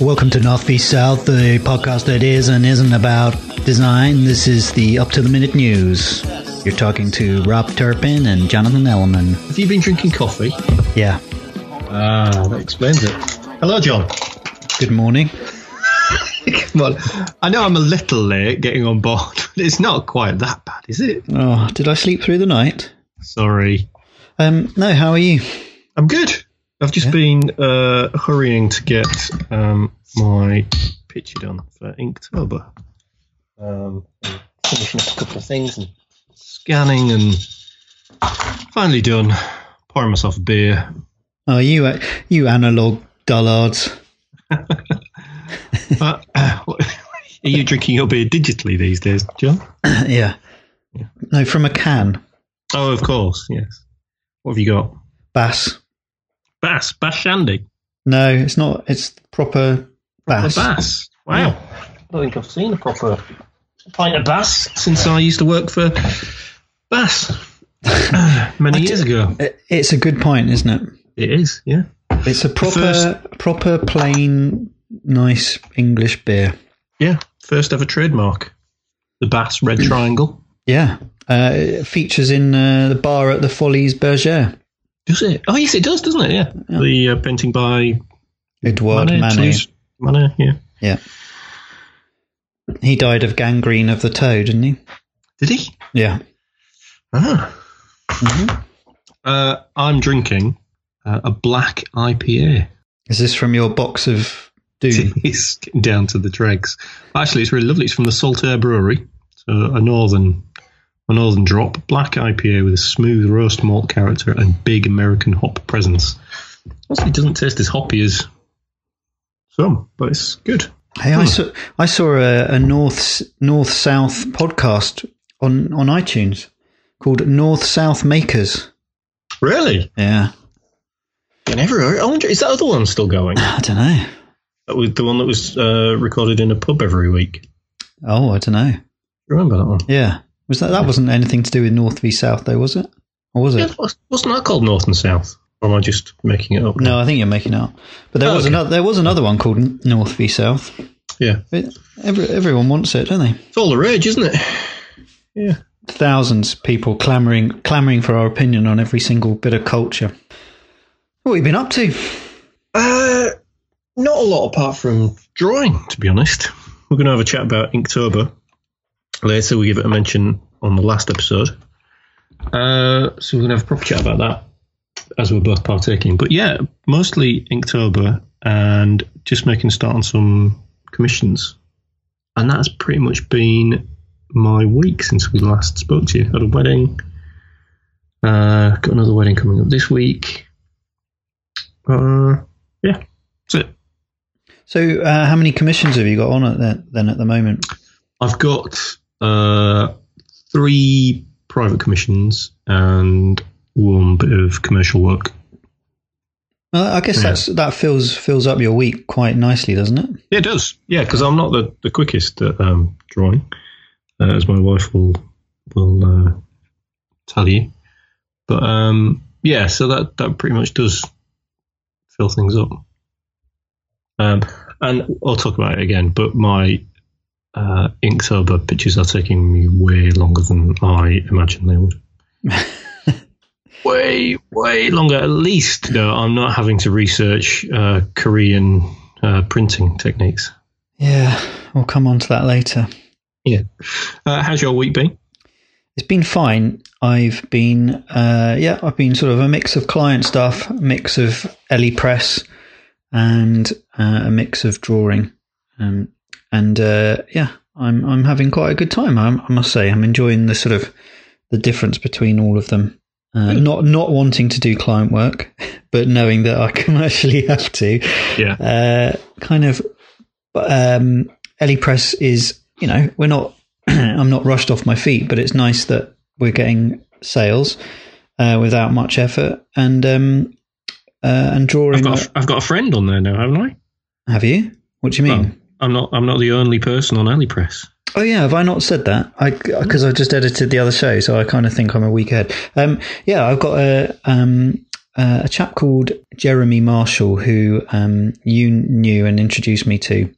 Welcome to North v South, the podcast that is and isn't about design. This is the up to the minute news. You're talking to Rob Turpin and Jonathan Ellerman. Have you been drinking coffee? Yeah. Ah, that explains it. Hello, John. Good morning. Come on. I know I'm a little late getting on board, but it's not quite that bad, is it? Oh, did I sleep through the night? Sorry. Um, no. How are you? I'm good. I've just Yeah. been uh, hurrying to get um, my picture done for Inktober. Um, finishing up a couple of things and scanning and finally done. Pouring myself a beer. Oh, you, uh, you analog dullards. Uh, are you drinking your beer digitally these days, John? yeah. No, from a can. Oh, of course, yes. What have you got? Bass. Bass, Bass Shandy. No, it's not. It's proper bass. A bass. Wow. I don't think I've seen a proper pint of bass since I used to work for Bass many years ago. It's a good point, isn't it? It is, yeah. It's a proper, First- proper, plain, nice English beer. Yeah, first ever trademark. The Bass Red Triangle. Yeah, uh, it features in uh, the bar at the Folies Bergère. Does it? Oh, yes, it does, doesn't it? Yeah. The uh, painting by Edouard Manet. Manet. Yeah. Yeah, he died of gangrene of the toe, didn't he? Did he? Yeah. Ah. Uh, I'm drinking uh, a black IPA. Is this from your box of doom? it's down to the dregs. Actually, it's really lovely. It's from the Saltaire Brewery, so a northern, a northern drop, black IPA with a smooth roast malt character and big American hop presence. It doesn't taste as hoppy as some, but it's good. Hey, I saw I saw a, a north north south podcast on on iTunes called North South Makers. Really? Yeah, I never. I wonder, is that other one still going? I don't know. That was the one that was uh, recorded in a pub every week. Oh, I don't know. Remember that one? Yeah, was that that wasn't anything to do with North v South though, was it? Or was it? Yeah, wasn't that called North and South? Or am I just making it up? No, I think you're making it up. But there Oh, was okay. another. There was another one called North v South. Yeah, It, every, everyone wants it, don't they? it's all the rage, isn't it? Yeah. Thousands of people clamoring clamoring for our opinion on every single bit of culture. What have you been up to? Uh, not a lot apart from drawing, to be honest. We're going to have a chat about Inktober later. We give it a mention on the last episode. Uh, so we're going to have a proper chat about that as we're both partaking. But yeah, mostly Inktober and just making a start on some commissions. And that's pretty much been my week since we last spoke to you. Had a wedding. Uh, got another wedding coming up this week. Uh, yeah, that's it. So, uh, how many commissions have you got on at the, then at the moment? I've got uh, three private commissions and one bit of commercial work. Well, I guess Yeah. that's that fills fills up your week quite nicely, doesn't it? Yeah, it does. Yeah, because I'm not the, the quickest at um, drawing, uh, as my wife will will uh, tell you. But um, yeah, so that that pretty much does fill things up. Um, and I'll talk about it again. But my uh, Inktober pictures are taking me way longer than I imagined they would. way, way longer. At least, you know, I'm not having to research uh, Korean uh, printing techniques. Yeah, we'll come on to that later. Yeah. Uh, how's your week been? It's been fine. I've been, uh, yeah, I've been sort of a mix of client stuff, a mix of Ellie Press, and uh, a mix of drawing. Um, and uh, yeah, I'm I'm having quite a good time. I, I must say, I'm enjoying the sort of the difference between all of them. Uh, not not wanting to do client work, but knowing that I commercially have to. Yeah. uh, kind of um, Ellie Press is, you know, we're not, I'm not rushed off my feet, but it's nice that we're getting sales uh, without much effort and um, uh, and drawing. I've got, a, I've got a friend on there now, haven't I? have you? What do you mean? I'm not. I'm not the only person on AliPress. Oh yeah, have I not said that? I because I've just edited the other show, so I kind of think I'm a week ahead. Um, yeah, I've got a um, uh, a chap called Jeremy Marshall, who um, you knew and introduced me to.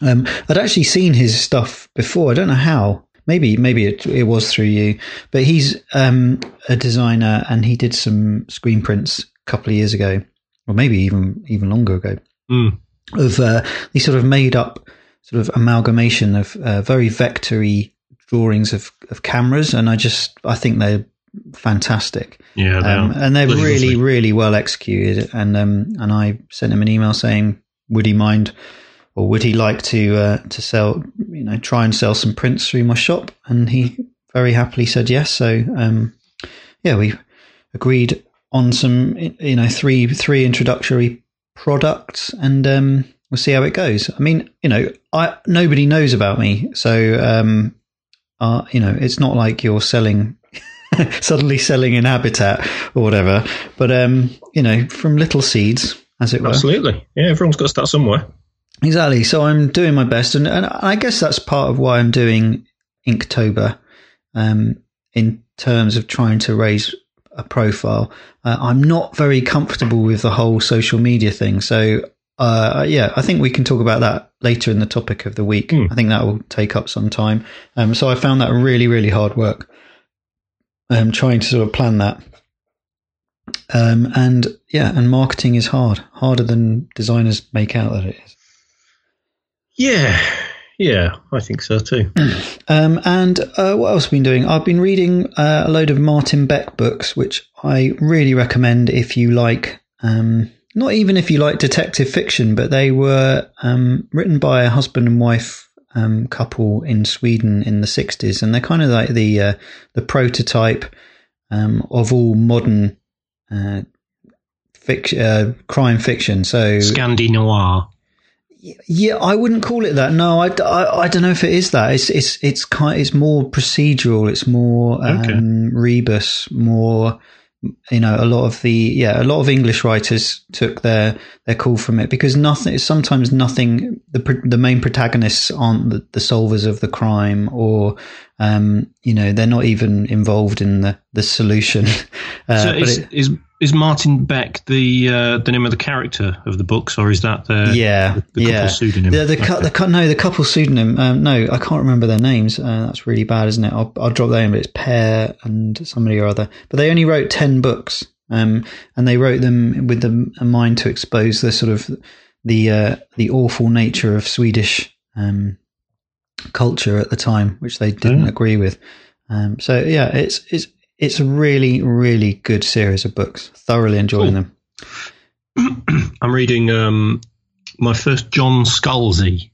Um, I'd actually seen his stuff before. I don't know how. Maybe maybe it, it was through you, but he's um, a designer and he did some screen prints a couple of years ago, or maybe even even longer ago, Mm. Of uh, these sort of made up sort of amalgamation of uh, very vectory drawings of, of cameras, and I just I think they're fantastic. Yeah, they Um, and they're Bloody really, really well executed. And um, and I sent him an email saying, would he mind, or would he like to uh, to sell, you know, try and sell some prints through my shop? And he very happily said yes. So um, yeah, we agreed on some, you know, three three introductory products, and um, we'll see how it goes. I mean, you know, I nobody knows about me, so um, uh, you know, it's not like you're selling suddenly selling in habitat or whatever. But um, you know, from little seeds, as it were. Absolutely. Yeah, everyone's got to start somewhere. Exactly. So I'm doing my best, and, and I guess that's part of why I'm doing Inktober, um, in terms of trying to raise a profile. Uh, I'm not very comfortable with the whole social media thing, so. Uh, yeah, I think we can talk about that later in the topic of the week. Hmm. I think that will take up some time. Um, so I found that really, really hard work. Um, trying to sort of plan that. Um, and yeah, and marketing is hard, harder than designers make out that it is. Yeah, yeah, I think so too. Um, and uh, what else have I been doing? I've been reading uh, a load of Martin Beck books, which I really recommend if you like. Um, not even if you like detective fiction, but they were um, written by a husband and wife um, couple in Sweden in the '60s, and they're kind of like the uh, the prototype um, of all modern uh, fic- uh, crime fiction. So Scandi noir. Yeah, I wouldn't call it that. No, I, I, I don't know if it is that. It's it's it's kind. It's more procedural. It's more um, Okay. rebus. More, you know, a lot of the yeah, a lot of English writers took their their call from it because nothing. Sometimes nothing. The the main protagonists aren't the, the solvers of the crime, or um, you know, they're not even involved in the the solution. Uh, so is, it- is is Martin Beck the uh, the name of the character of the books, or is that the yeah, the, the yeah. pseudonym? The the, cou- the no the couple pseudonym. Um, no, I can't remember their names. Uh, that's really bad, isn't it? I'll, I'll drop that in, but it's Per and somebody or other. But they only wrote ten books, um, and they wrote them with the a mind to expose the sort of the uh, the awful nature of Swedish um, culture at the time, which they didn't Oh. agree with. Um, so yeah, it's it's it's a really really good series of books. Thoroughly enjoying Cool. them. I'm reading um, my first John Scalzi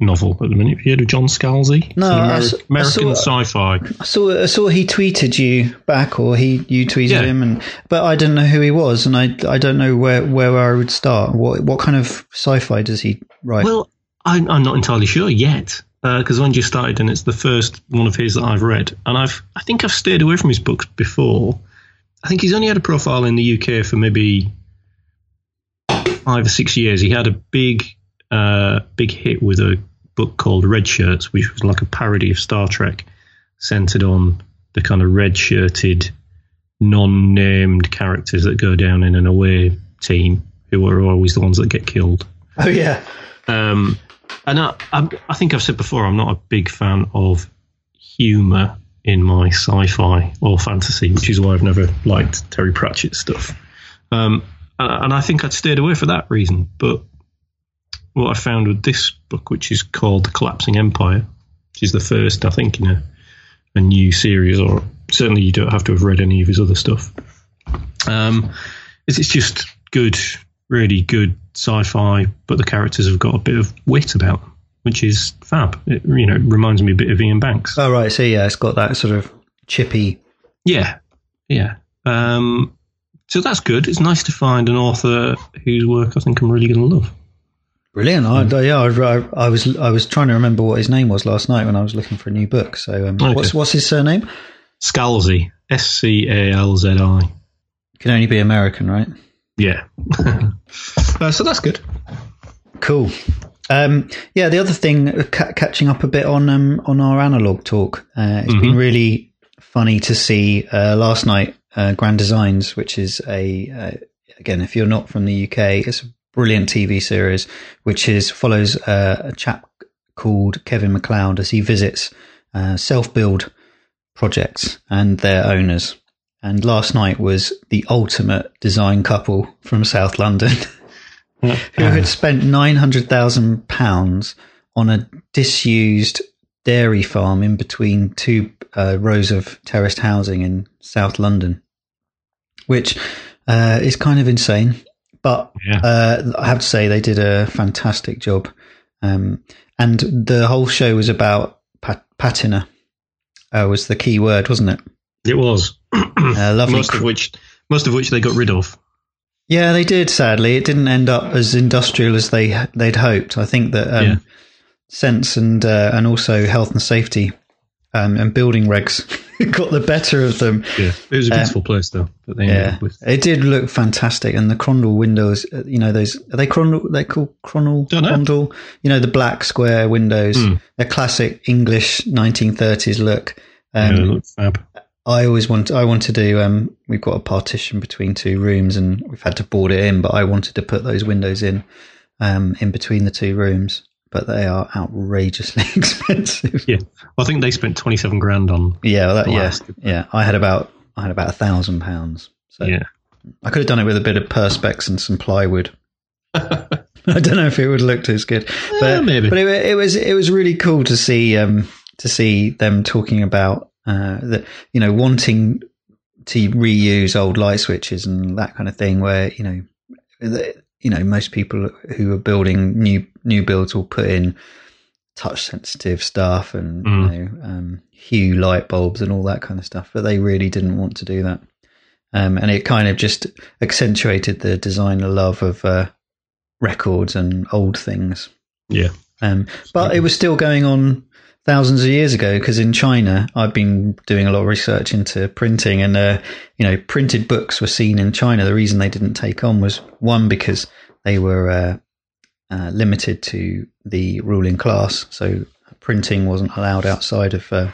novel at the minute. Have you heard of John Scalzi? No, I It's s- an I American saw- sci-fi. I saw I saw he tweeted you back, or he you tweeted Yeah. him, and but I didn't know who he was, and I I don't know where where I would start. What what kind of sci-fi does he write? Well, I'm, I'm not entirely sure yet because one just started and it's the first one of his that I've read, and I've I think I've stayed away from his books before. I think he's only had a profile in the UK for maybe five or six years. He had a big uh, big hit with a book called Red Shirts, which was like a parody of Star Trek, centered on the kind of red shirted, non named characters that go down in an away team who are always the ones that get killed. oh yeah, Um, and I, I, think I've said before, I'm not a big fan of humour in my sci-fi or fantasy, which is why I've never liked Terry Pratchett stuff. Um, and, and I think I'd stayed away for that reason. But what I found with this book, which is called The Collapsing Empire, which is the first, I think, in a, a new series, or certainly you don't have to have read any of his other stuff. Um, is it's just good, really good sci-fi, but the characters have got a bit of wit about them, which is fab. It you know it reminds me a bit of Iain Banks. oh right. So yeah, it's got that sort of chippy. Yeah, yeah. Um, so that's good. It's nice to find an author whose work I think I'm really going to love. Brilliant. I, yeah, I, I, I was I was trying to remember what his name was last night when I was looking for a new book. So um, Okay. what's what's his surname? Scalzi, S C A L Z I. Can only be American, right? Yeah. uh, so that's good. Cool. Um, yeah, the other thing, uh, ca- catching up a bit on um, on our analog talk, uh, it's been really funny to see uh, last night. uh, Grand Designs, which is a uh, again, if you're not from the UK, it's a brilliant TV series which is follows uh, a chap called Kevin McCloud as he visits uh, self-build projects and their owners. And last night was the ultimate design couple from South London who had spent nine hundred thousand pounds on a disused dairy farm in between two uh, rows of terraced housing in South London, which uh, is kind of insane. But Yeah. uh, I have to say they did a fantastic job, um, and the whole show was about pat- patina. Uh, was the key word, wasn't it? It was Uh, lovely. most of which most of which they got rid of. Yeah, they did. Sadly, it didn't end up as industrial as they they'd hoped. I think that um, Yeah. sense and uh, and also health and safety um, and building regs got the better of them. Yeah, it was a beautiful place though. Yeah, with. it did look fantastic, and the Crondall windows. uh, You know those are they Crondall? They called Crondall. Crondall. You know the black square windows. Hmm. They're classic English 1930s look. Yeah, Um, looked fab. I always want. I want to do. Um, we've got a partition between two rooms, and we've had to board it in. But I wanted to put those windows in, um, in between the two rooms. But they are outrageously expensive. Yeah, well, I think they spent twenty seven grand on. Yeah, well, that, yeah, yeah. I had about. I had about a thousand pounds. So Yeah, I could have done it with a bit of perspex and some plywood. I don't know if it would look as good, but Eh, maybe. But it, it was it was really cool to see um, to see them talking about uh, that you know wanting to reuse old light switches and that kind of thing. Where you know the, you know most people who are building new new builds will put in touch sensitive stuff and Mm. you know um, hue light bulbs and all that kind of stuff, but they really didn't want to do that. Um, and it kind of just accentuated the designer love of uh, records and old things. yeah, Um, but it was still going on thousands of years ago because in China, I've been doing a lot of research into printing, and uh, you know, printed books were seen in China. The reason they didn't take on was one because they were uh, uh, limited to the ruling class, so printing wasn't allowed outside of uh,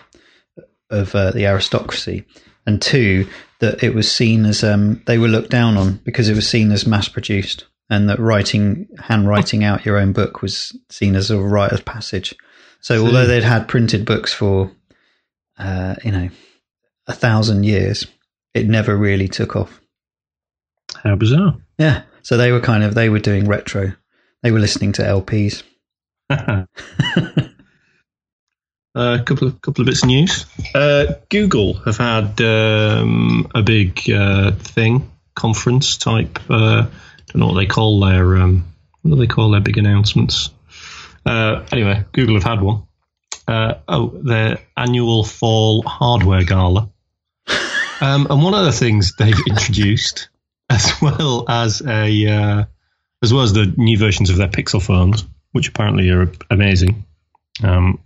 of uh, the aristocracy, and two that it was seen as um, they were looked down on because it was seen as mass produced, and that writing handwriting out your own book was seen as a rite of passage. So although they'd had printed books for uh, you know a thousand years, it never really took off. how bizarre. Yeah, so they were kind of they were doing retro. They were listening to LPs. A couple of couple of bits of news. Uh, Google have had um, a big uh, thing conference type. Uh, don't know what they call their um, what do they call their big announcements. Uh, anyway, Google have had one. Uh, oh, their annual fall hardware gala. Um, and one of the things they've introduced, as well as a uh, as well as the new versions of their Pixel phones, which apparently are amazing. Um,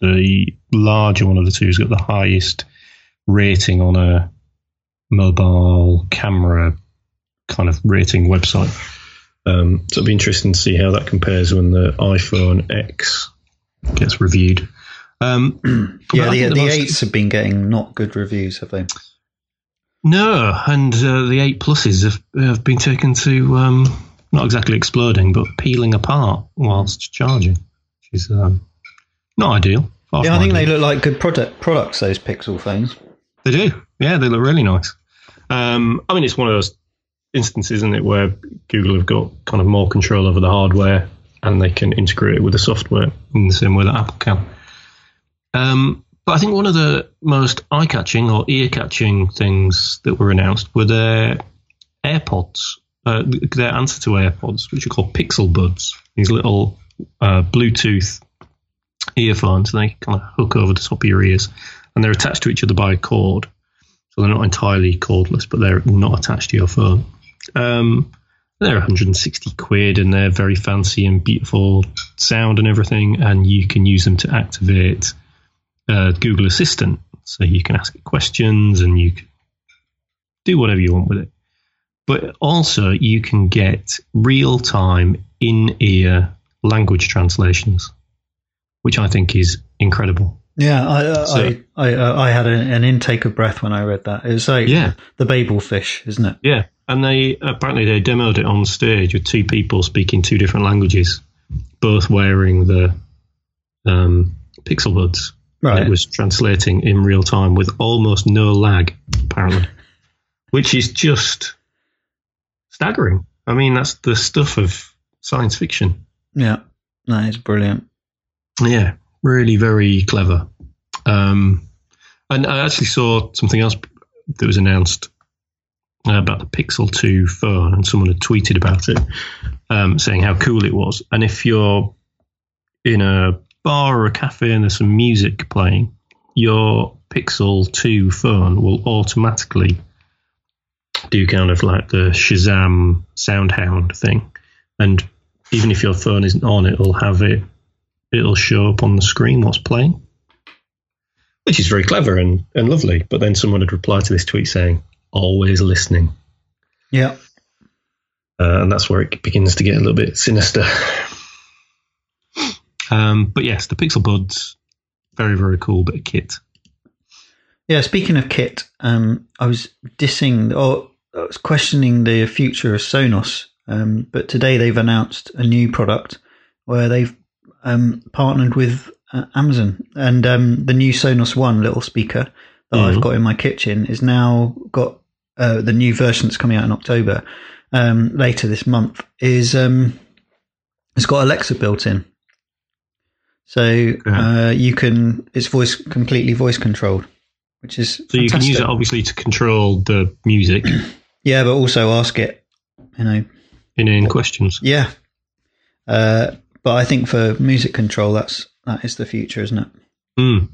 the larger one of the two has got the highest rating on a mobile camera kind of rating website. Um, so it'll be interesting to see how that compares when the iPhone X gets reviewed. Um, Yeah, the, the, most- eights have been getting not good reviews, have they? No, and uh, the eight pluses have, have been taken to um, not exactly exploding, but peeling apart whilst charging, which is um, not ideal. Yeah, I think they look like good product products. Those Pixel phones. They do. Yeah, they look really nice. Um, I mean, it's one of those instances, isn't it, where Google have got kind of more control over the hardware and they can integrate it with the software in the same way that Apple can. Um, but I think one of the most eye catching or ear catching things that were announced were their AirPods, uh, their answer to AirPods, which are called Pixel Buds, these little uh, Bluetooth earphones. They kind of hook over the top of your ears and they're attached to each other by a cord. So they're not entirely cordless, but they're not attached to your phone. Um, they're 160 quid and they're very fancy and beautiful sound and everything. And you can use them to activate uh, Google Assistant. So you can ask it questions and you can do whatever you want with it. But also, you can get real time in ear language translations, which I think is incredible. Yeah, I So- I I, uh, I had a, an intake of breath when I read that. It was like Yeah. the Babel fish, isn't it? Yeah, and they apparently they demoed it on stage with two people speaking two different languages, both wearing the um, Pixel Buds. Right. It was translating in real time with almost no lag, apparently, which is just staggering. I mean, that's the stuff of science fiction. Yeah, that is brilliant. Yeah, really very clever. Um, and I actually saw something else that was announced about the Pixel 2 phone, and someone had tweeted about it, um, saying how cool it was. And if you're in a bar or a cafe and there's some music playing, your Pixel 2 phone will automatically do kind of like the Shazam Soundhound thing. And even if your phone isn't on, it'll have it it'll show up on the screen what's playing, which is very clever and, and lovely. But then someone had replied to this tweet saying, always listening. Yeah, Uh, and that's where it begins to get a little bit sinister. Um, but yes, the Pixel Buds, very, very cool bit of kit. yeah. Speaking of kit, um, I was dissing or I was questioning the future of Sonos, um, but today they've announced a new product where they've um, partnered with uh, Amazon, and um, the new Sonos One little speaker that I've Mhm. got in my kitchen is now got uh, the new version that's coming out in October um, later this month. Is um, it's got Alexa built in, so uh, you can it's voice completely voice controlled, which is So you can use it obviously to control the music Yeah, but also ask it, you know, in in questions. yeah. Uh, but I think for music control, that's that is the future, isn't it? Mm.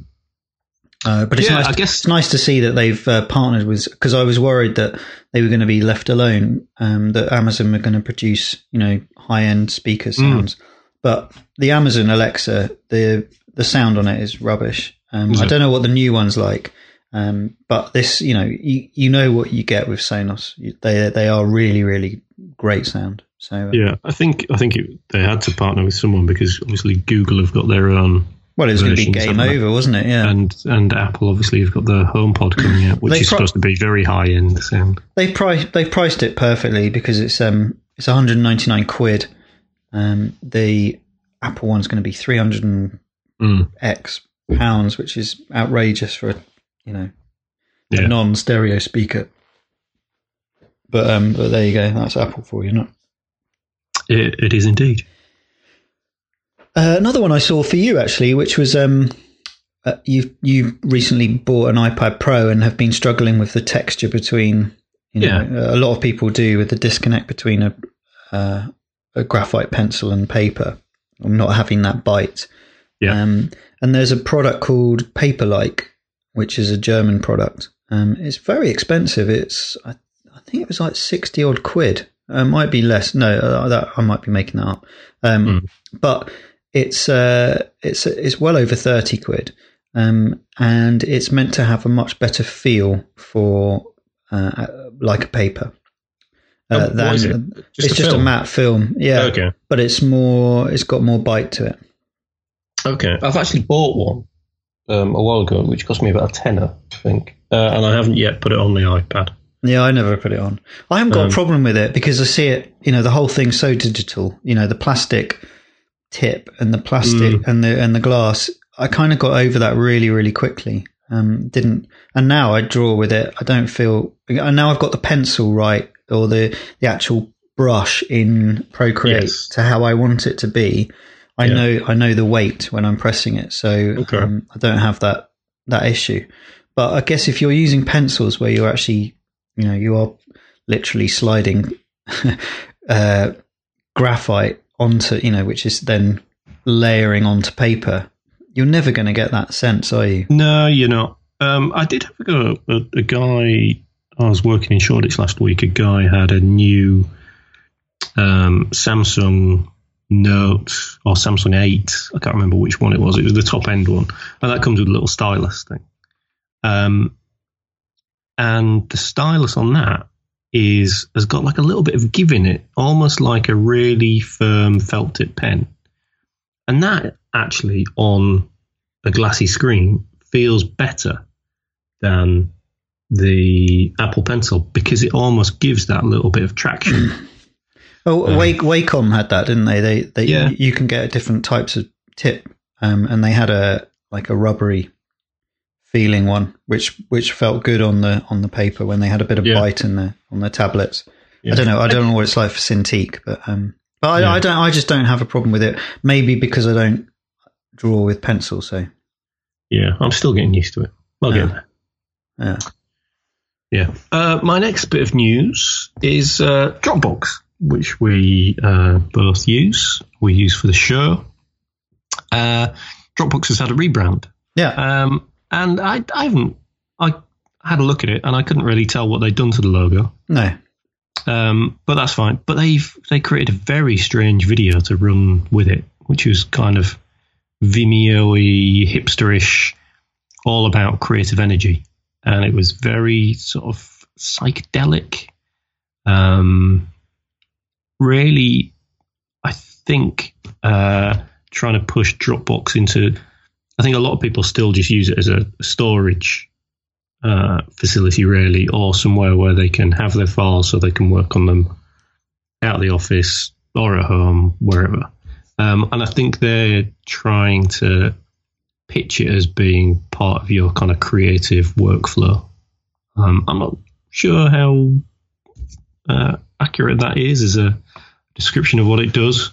Uh, but it's Yeah, nice. I guess- it's nice to see that they've uh, partnered with because I was worried that they were going to be left alone. Um, that Amazon were going to produce, you know, high end speaker Mm. sounds, but the Amazon Alexa, the the sound on it is rubbish. Um, Is I don't know what the new one's like, um, but this, you know, you, you know what you get with Sonos. They they are really really great sound. So uh, Yeah, I think I think it, they had to partner with someone because obviously Google have got their own, well, it was going to be game haven't over, wasn't it? Yeah. and and Apple obviously have got the HomePod coming out, which They is pro- supposed to be very high end sound. They priced they priced it perfectly because it's um it's 199 quid. Um, the Apple one's going to be 300 and Mm. x pounds, which is outrageous for a you know Yeah. non-stereo speaker. But um, but there you go. That's Apple for you, not. It, it is indeed. Uh, another one I saw for you actually, which was um, uh, you you recently bought an iPad Pro and have been struggling with the texture between. You know, Yeah. a lot of people do with the disconnect between a uh, a graphite pencil and paper, I'm not having that bite. Yeah. Um, and there's a product called Paperlike, which is a German product. Um, it's very expensive. It's I, I think it was like sixty odd quid. Uh, might be less. No, uh, that I might be making that up. Um, But it's uh, it's it's well over thirty quid, um, and it's meant to have a much better feel for uh, like a paper. Oh, Uh, what than it? Just it's a just film? a matte film, yeah. Okay. But it's more. It's got more bite to it. Okay. I've actually bought one um, a while ago, which cost me about a tenner, I think, uh, and I haven't yet put it on the iPad. Yeah, I never put it on. I haven't got Um, a problem with it because I see it. You know, the whole thing's so digital. You know, the plastic tip and the plastic Mm. and the and the glass. I kind of got over that really, really quickly. Um, didn't, and now I draw with it. I don't feel. And now I've got the pencil right or the the actual brush in Procreate Yes. to how I want it to be. I Yeah. know I know the weight when I'm pressing it, so Okay. um, I don't have that that issue. But I guess if you're using pencils where you're actually, you know, you are literally sliding uh, graphite onto, you know, which is then layering onto paper, you're never going to get that sense, are you? No, you're not. Um, I did have a go. A, a guy, I was working in Shoreditch last week. A guy had a new um, Samsung Note or Samsung 8. I can't remember which one it was. It was the top end one. And that comes with a little stylus thing. Um, and the stylus on that is has got like a little bit of give in it, almost like a really firm felt tip pen. And that actually on a glassy screen feels better than the Apple Pencil because it almost gives that little bit of traction. Oh, um, Wacom had that, didn't they? They, they yeah. you, you can get different types of tip, um, and they had a like a rubbery feeling one, which which felt good on the on the paper when they had a bit of yeah. bite in the on the tablets. Yeah. I don't know. I don't know what it's like for Cintiq, but um, but I, yeah. I, don't. I just don't have a problem with it. Maybe because I don't draw with pencil. So yeah, I'm still getting used to it. I'll yeah. get there. Yeah. Yeah. Uh, my next bit of news is uh, Dropbox, which we uh, both use. We use for the show. Uh, Dropbox has had a rebrand. Yeah. Um, and I, I haven't. I had a look at it, and I couldn't really tell what they'd done to the logo. No. Um, but that's fine. But they've they created a very strange video to run with it, which was kind of Vimeo-y, hipsterish, all about creative energy, and it was very sort of psychedelic. Um, really, I think uh, trying to push Dropbox into. I think a lot of people still just use it as a storage uh, facility, really, or somewhere where they can have their files so they can work on them out of the office or at home, wherever. Um, and I think they're trying to pitch it as being part of your kind of creative workflow. Um, I'm not sure how uh, accurate that is as a description of what it does,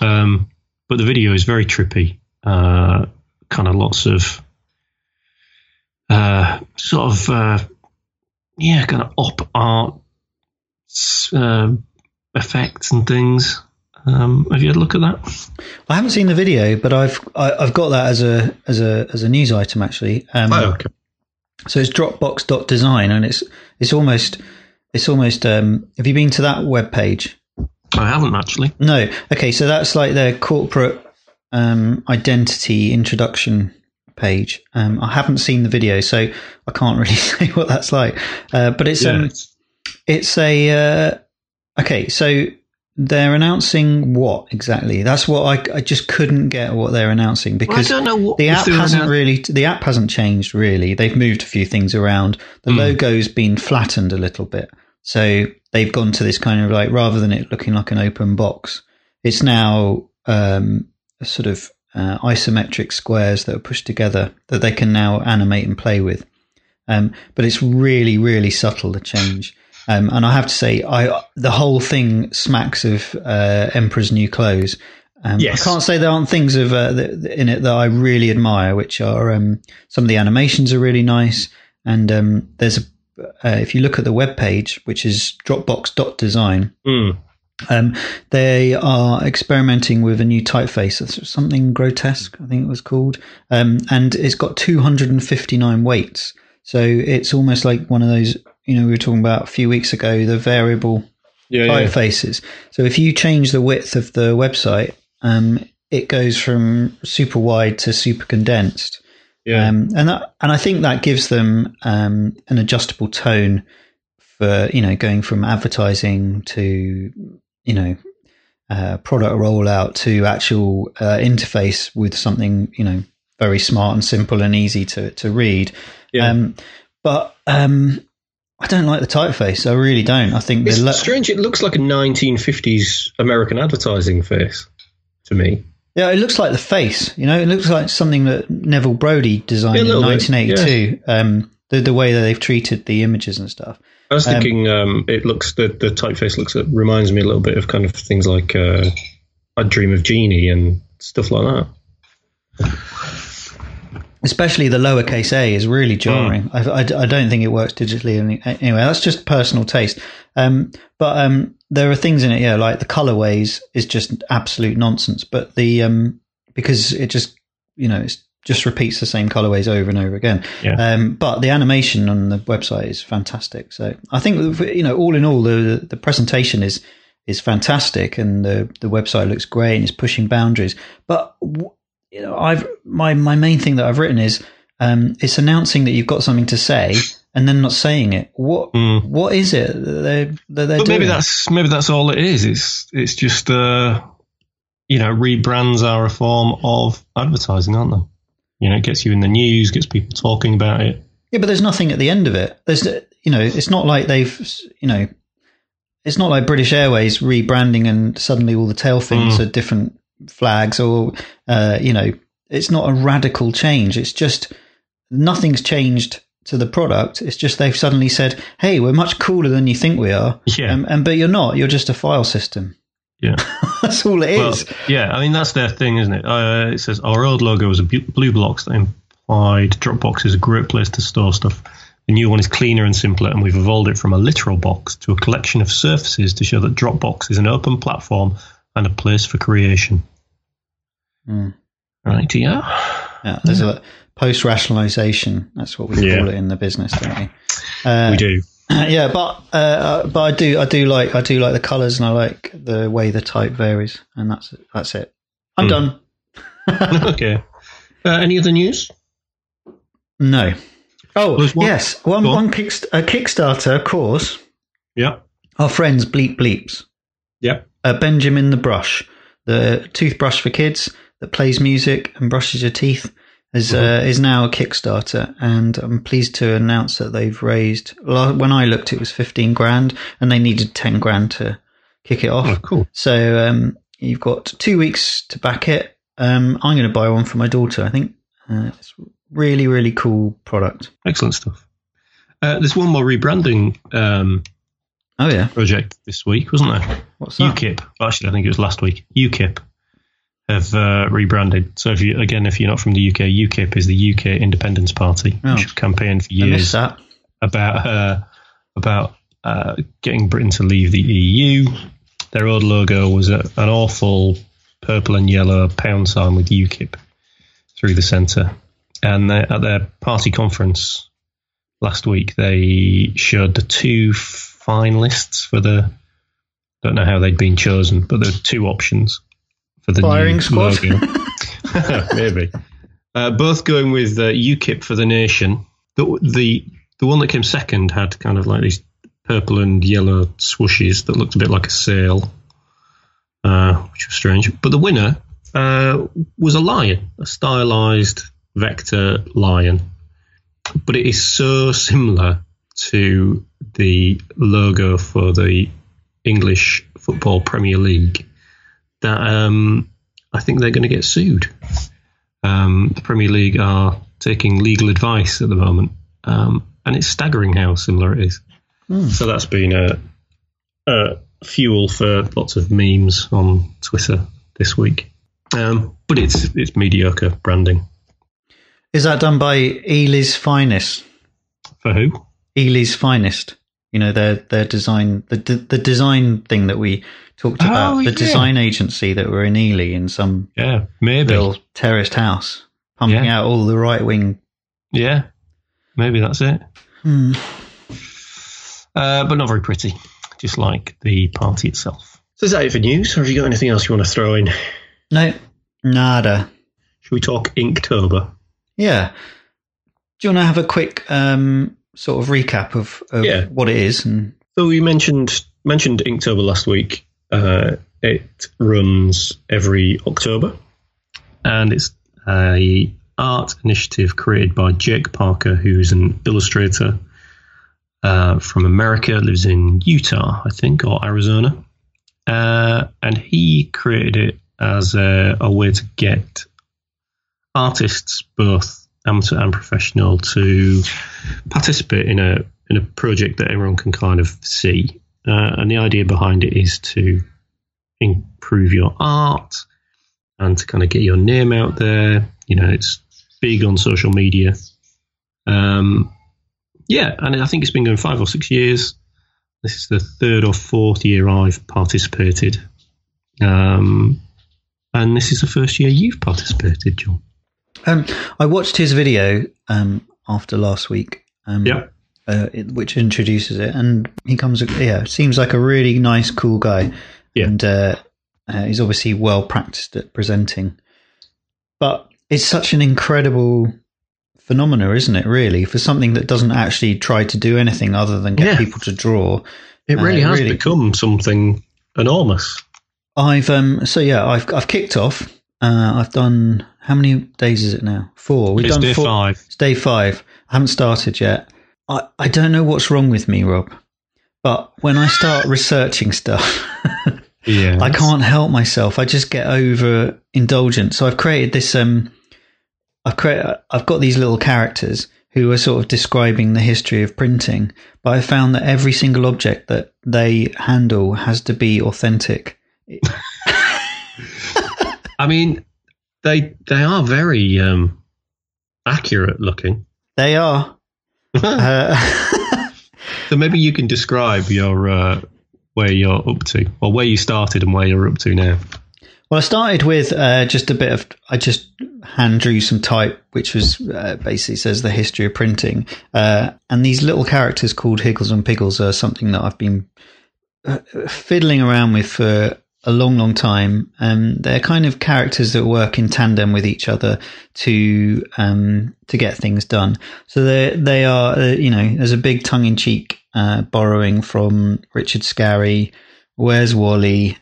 um, but the video is very trippy. Uh, kind of lots of uh, sort of uh, yeah, kind of op art uh, effects and things. Um, have you had a look at that? I haven't seen the video, but I've I, have i have got that as a as a as a news item actually. Um, oh, okay. So it's Dropbox.design, and it's it's almost it's almost. Um, have you been to that web page? I haven't actually. No. Okay, so that's like their corporate um, identity introduction page. Um, I haven't seen the video, so I can't really say what that's like. Uh, but it's yeah. um, it's a uh, okay. So they're announcing what exactly? That's what I, I just couldn't get what they're announcing because well, the app hasn't really the app hasn't changed really. They've moved a few things around. The mm. logo's been flattened a little bit, so they've gone to this kind of like rather than it looking like an open box, it's now um, a sort of uh, isometric squares that are pushed together that they can now animate and play with. Um, but it's really really subtle the change. Um, and I have to say, I the whole thing smacks of uh, Emperor's New Clothes. Um, yes. I can't say there aren't things of uh, in it that I really admire, which are um, some of the animations are really nice, and um, there's a uh, if you look at the web page, which is Dropbox.design, mm. Um, they are experimenting with a new typeface, something grotesque, I think it was called, um, and it's got 259 weights. So it's almost like one of those you know we were talking about a few weeks ago the variable yeah, typefaces. Yeah. So if you change the width of the website, um, it goes from super wide to super condensed. Yeah. Um, and that, and I think that gives them um, an adjustable tone for you know going from advertising to you know uh, product rollout to actual uh, interface with something you know very smart and simple and easy to to read. Yeah. Um, but um, I don't like the typeface. I really don't. I think it's lo- strange. It looks like a 1950s American advertising face to me. Yeah, it looks like the face. You know, it looks like something that Neville Brody designed yeah, in 1982. Bit, yeah. um, the the way that they've treated the images and stuff. I was thinking, um, um, it looks the the typeface looks it reminds me a little bit of kind of things like uh, I Dream of Jeannie and stuff like that especially the lowercase a is really jarring. Mm. I, I, I, don't think it works digitally. Anyway, that's just personal taste. Um, but um, there are things in it, yeah, like the colorways is just absolute nonsense. But the um, because it just you know it just repeats the same colorways over and over again. Yeah. Um, but the animation on the website is fantastic. So I think you know, all in all, the the presentation is is fantastic, and the the website looks great and is pushing boundaries. But you know, I've my my main thing that I've written is um, it's announcing that you've got something to say and then not saying it. What mm. what is it that they that they're but doing? Maybe that's maybe that's all it is. It's it's just uh, you know rebrands are a form of advertising, aren't they? You know, it gets you in the news, gets people talking about it. Yeah, but there's nothing at the end of it. There's, you know, it's not like they've, you know, it's not like British Airways rebranding and suddenly all the tail fins Mm. are different flags or, uh, you know, it's not a radical change. It's just nothing's changed to the product. It's just they've suddenly said, "Hey, we're much cooler than you think we are," Yeah. and, and but you're not. You're just a file system. Yeah. That's all it Well, is. yeah, I mean that's their thing, isn't it? Uh, it says our old logo was a blue blocks that implied Dropbox is a great place to store stuff. The new one is cleaner and simpler, and we've evolved it from a literal box to a collection of surfaces to show that Dropbox is an open platform and a place for creation. Mm. Right? Yeah. Yeah, there's a post rationalization. That's what we Yeah. call it in the business, don't we? Uh, we do. yeah, but uh, but I do I do like I do like the colours and I like the way the type varies, and that's that's it. I'm Hmm. done. okay. Uh, any other news? No. Oh one- yes, one on. one kickst- a Kickstarter, of course. Yeah. Our friends Bleep Bleeps. Yeah. Uh, Benjamin the Brush, the toothbrush for kids that plays music and brushes your teeth, is uh, is now a Kickstarter, and I'm pleased to announce that they've raised. When I looked, it was fifteen grand, and they needed ten grand to kick it off. Oh, cool. So um, you've got two weeks to back it. Um, I'm going to buy one for my daughter. I think uh, it's really really cool product. Excellent stuff. Uh, there's one more rebranding um, Oh yeah, project this week, wasn't there? what's that? UKIP. Actually, I think it was last week. UKIP have uh, rebranded. So if you again, if you're not from the UK, UKIP is the UK Independence Party, Oh. which campaigned for years about uh, about uh, getting Britain to leave the EU. Their old logo was a, an awful purple and yellow pound sign with UKIP through the centre. And they, at their party conference last week, they showed the two finalists for the. Don't know how they'd been chosen, but there were two options for the Firing squad. Maybe. Uh, both going with uh, UKIP for the nation. The, the the one that came second had kind of like these purple and yellow swooshes that looked a bit like a sail, uh, which was strange. But the winner uh, was a lion, a stylized vector lion. But it is so similar to the logo for the English Football Premier League that um, I think they're going to get sued. Um, the Premier League are taking legal advice at the moment, um, and it's staggering how similar it is. So that's been a, a fuel for lots of memes on Twitter this week. Um, but it's it's mediocre branding Is that done by Ely's Finest? for who? Ely's Finest. You know their their design the the, the design thing that we talked Oh, about. the yeah. design agency that were in Ely in some Yeah, maybe. little terraced house, pumping Yeah. out all the right wing. Yeah, maybe that's it. Hmm. Uh, but not very pretty, just like the party itself. So is that it for news, or have you got anything else you want to throw in? No, nada. Should we talk Inktober? Yeah. Do you want to have a quick um, sort of recap of, of Yeah. what it is? And So we mentioned mentioned Inktober last week. Uh, it runs every October, and it's a art initiative created by Jake Parker, who's an illustrator uh, from America, lives in Utah, I think, or Arizona, uh, and he created it as a, a way to get artists, both amateur and professional, to participate in a in a project that everyone can kind of see. Uh, and the idea behind it is to improve your art and to kind of get your name out there. You know, it's big on social media. Um, yeah, and I think it's been going five or six years. This is the third or fourth year I've participated. Um, and this is the first year you've participated, John. Um, I watched his video um, after last week. Um, Yeah. Uh, it, which introduces it, and he comes. Yeah, seems like a really nice, cool guy. Yeah. and uh, uh, he's obviously well practiced at presenting. But it's such an incredible phenomena, isn't it? Really, for something that doesn't actually try to do anything other than get Yeah. people to draw. It Uh, really has really- become something enormous. I've um so yeah I've I've kicked off Uh, I've done how many days is it now? Four. We've It's done day four. five. It's day five. I haven't started yet. I, I don't know what's wrong with me, Rob. But when I start researching stuff, Yeah. I can't help myself. I just get over indulgent. So I've created this. Um, I've created. I've got these little characters who are sort of describing the history of printing. But I found that every single object that they handle has to be authentic. I mean, they they are very um, accurate looking. They are. Uh, So maybe you can describe your uh, where you're up to, or where you started and where you're up to now. Well, I started with uh, just a bit of. I just hand drew some type, which was uh, basically says the history of printing. Uh, and these little characters called Higgles and Piggles are something that I've been uh, fiddling around with for a long, long time. Um, they're kind of characters that work in tandem with each other to um, to get things done. So they they are, uh, you know, there's a big tongue in cheek uh, borrowing from Richard Scarry. Where's Wally?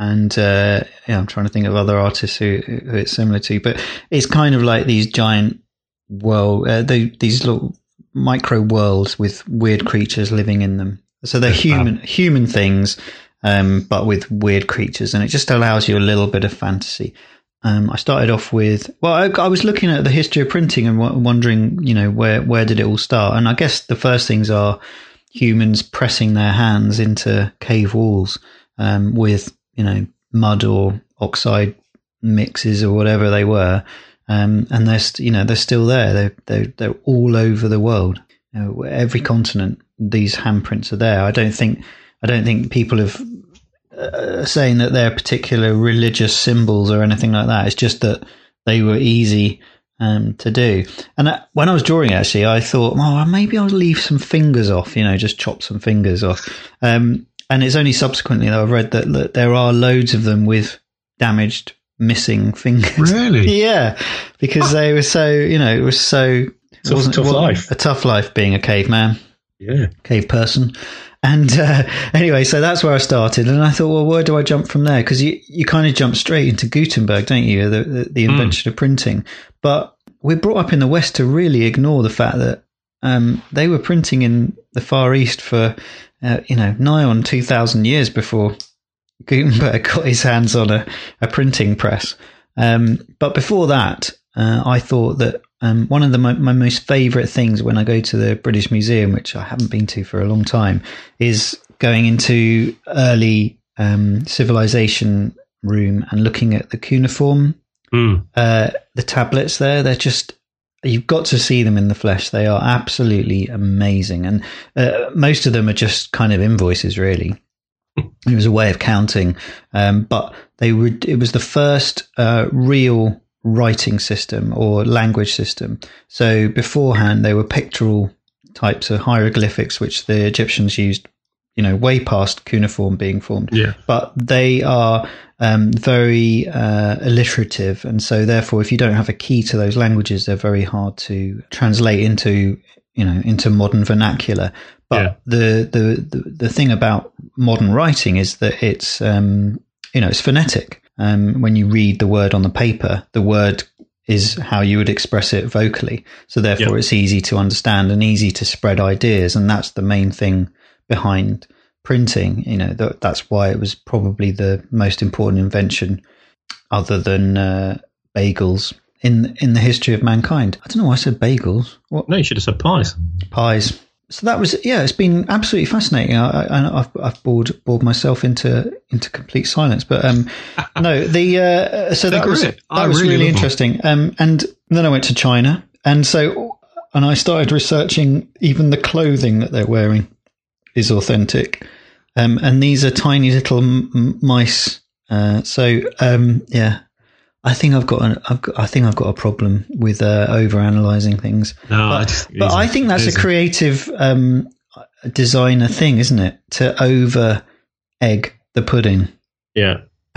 and uh, yeah, I'm trying to think of other artists who, who it's similar to, but it's kind of like these giant world, uh, they, these little micro worlds with weird creatures living in them. So they're human human things, um, but with weird creatures, and it just allows you a little bit of fantasy. Um, I started off with well, I, I was looking at the history of printing and w- wondering, you know, where where did it all start? And I guess the first things are humans pressing their hands into cave walls um, with you know mud or oxide mixes or whatever they were, um, and they're st- you know they're still there. They're they're, they're all over the world, you know, every continent. These handprints are there. I don't think I don't think people have uh, saying that they're particular religious symbols or anything like that. It's just that they were easy um, to do. And uh, when I was drawing, actually, I thought, oh, maybe I'll leave some fingers off. You know, just chop some fingers off. Um, and it's only subsequently that I've read that, that there are loads of them with damaged, missing fingers. Really? yeah, because they were so, you know, it was so. it wasn't- tough well, life. A tough life being a caveman Yeah. cave person. And uh, anyway, so that's where I started, and I thought, well, where do I jump from there? Because you, you kind of jump straight into Gutenberg, don't you? The, the, the invention of printing. But we're brought up in the West to really ignore the fact that um, they were printing in the Far East for, uh, you know, nigh on two thousand years before Gutenberg got his hands on a, a printing press. Um, but before that, uh, I thought that um, one of the, my, my most favourite things when I go to the British Museum, which I haven't been to for a long time, is going into early um, civilization room and looking at the cuneiform, Mm. uh, the tablets there. They're just you've got to see them in the flesh. They are absolutely amazing, and uh, most of them are just kind of invoices, really. It was a way of counting, um, but they were. It was the first uh, real writing system or language system. So beforehand, they were pictorial types of hieroglyphics, which the Egyptians used. You know, way past cuneiform being formed Yeah. but they are um, very uh, alliterative, and so therefore, if you don't have a key to those languages, they're very hard to translate into you know into modern vernacular. But Yeah. the, the the the thing about modern writing is that it's um, you know it's phonetic. Um, when you read the word on the paper, the word is how you would express it vocally. So therefore, Yeah. it's easy to understand and easy to spread ideas, and that's the main thing behind printing. You know, th- that's why it was probably the most important invention, other than uh, bagels in in the history of mankind. I don't know why I said bagels. What No, you should have said pies. pies? So that was yeah. It's been absolutely fascinating. I, I, I've I've bored bored myself into into complete silence. But um, no, the uh, so that was that I was really really interesting. Um, and then I went to China, and so and I started researching even the clothing that they're wearing is authentic. Um, and these are tiny little m- mice. Uh, so um, yeah, I think I've got, an, I've got I think I've got a problem with uh, over analyzing things. No, But, it's but. I think that's a creative um, designer thing, isn't it? To over egg the pudding. Yeah.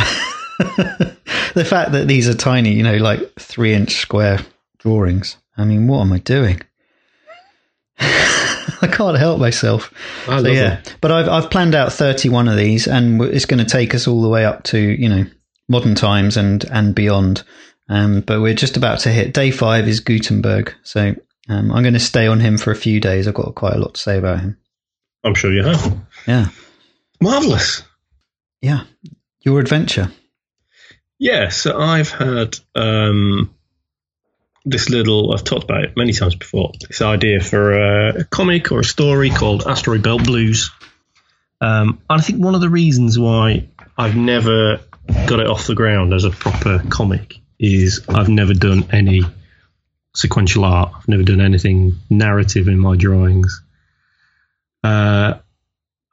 the fact that these are tiny, you know, like three inch square drawings. I mean, what am I doing? I can't help myself. I So love yeah, them. but I've I've planned out thirty one of these, and it's going to take us all the way up to you know modern times and and beyond. Um, but we're just about to hit day five is Gutenberg, so um, I'm going to stay on him for a few days. I've got quite a lot to say about him. I'm sure you have. Yeah, marvelous. Yeah, your adventure. Yeah, so I've had um, this little. I've talked about it many times before. This idea for a, a comic or a story called Asteroid Belt Blues. Um, and I think one of the reasons why I've never got it off the ground as a proper comic is I've never done any sequential art. I've never done anything narrative in my drawings. Uh,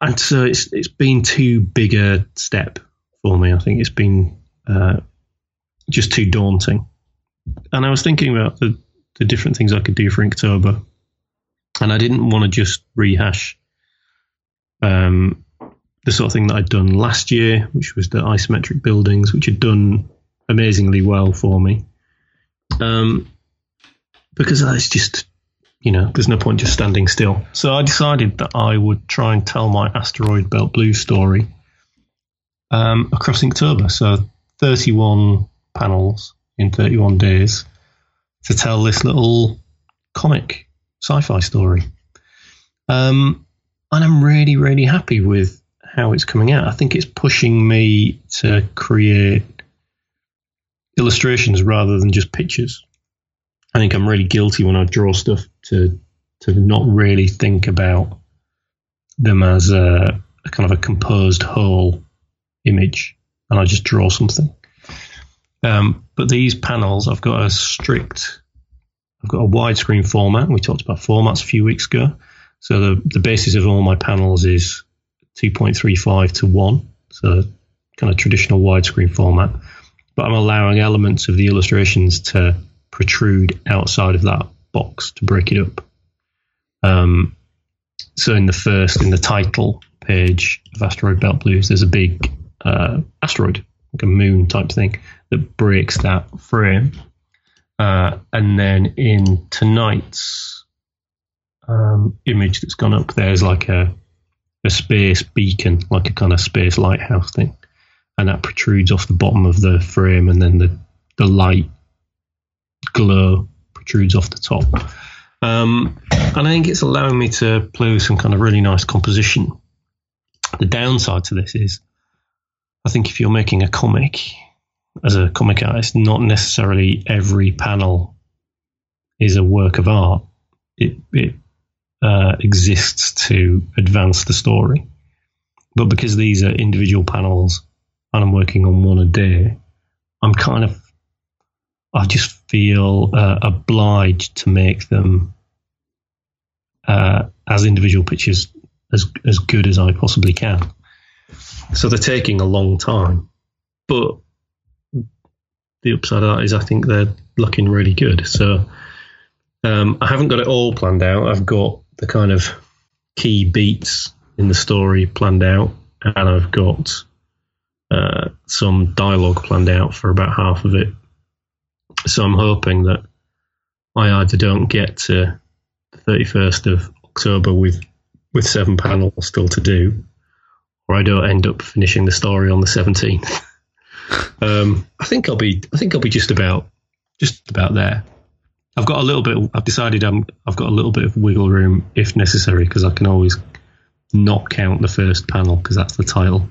and so it's it's been too big a step for me. I think it's been uh, just too daunting. And I was thinking about the, the different things I could do for Inktober, and I didn't want to just rehash um, the sort of thing that I'd done last year, which was the isometric buildings, which had done amazingly well for me. Um, because it's just, you know, there's no point just standing still. So I decided that I would try and tell my asteroid belt blue story um, across Inktober. So 31 panels in 31 days to tell this little comic sci-fi story. Um, and I'm really, really happy with how it's coming out. I think it's pushing me to create illustrations rather than just pictures. I think I'm really guilty when I draw stuff to to not really think about them as a, a kind of a composed whole image, and I just draw something. Um, but these panels, I've got a strict, I've got a widescreen format. We talked about formats a few weeks ago. So the, the basis of all my panels is 2.35 to 1. So kind of traditional widescreen format. But I'm allowing elements of the illustrations to protrude outside of that box to break it up. Um, so in the first, in the title page of Asteroid Belt Blues, there's a big uh, asteroid, like a moon type thing, that breaks that frame. Uh, and then in tonight's um, image that's gone up, there's like a a space beacon, like a kind of space lighthouse thing, and that protrudes off the bottom of the frame, and then the the light glow protrudes off the top. Um, and I think it's allowing me to play with some kind of really nice composition. The downside to this is, I think if you're making a comic as a comic artist, not necessarily every panel is a work of art. It, it uh, exists to advance the story. But because these are individual panels and I'm working on one a day, I'm kind of, I just feel uh, obliged to make them uh, as individual pictures as as good as I possibly can. So they're taking a long time, but the upside of that is I think they're looking really good. So um, I haven't got it all planned out. I've got the kind of key beats in the story planned out, and I've got uh, some dialogue planned out for about half of it. So I'm hoping that I either don't get to the 31st of October with with seven panels still to do, or I don't end up finishing the story on the 17th. um, I think I'll be I think I'll be just about just about there. I've got a little bit. I've decided I'm. I've got a little bit of wiggle room if necessary because I can always not count the first panel because that's the title.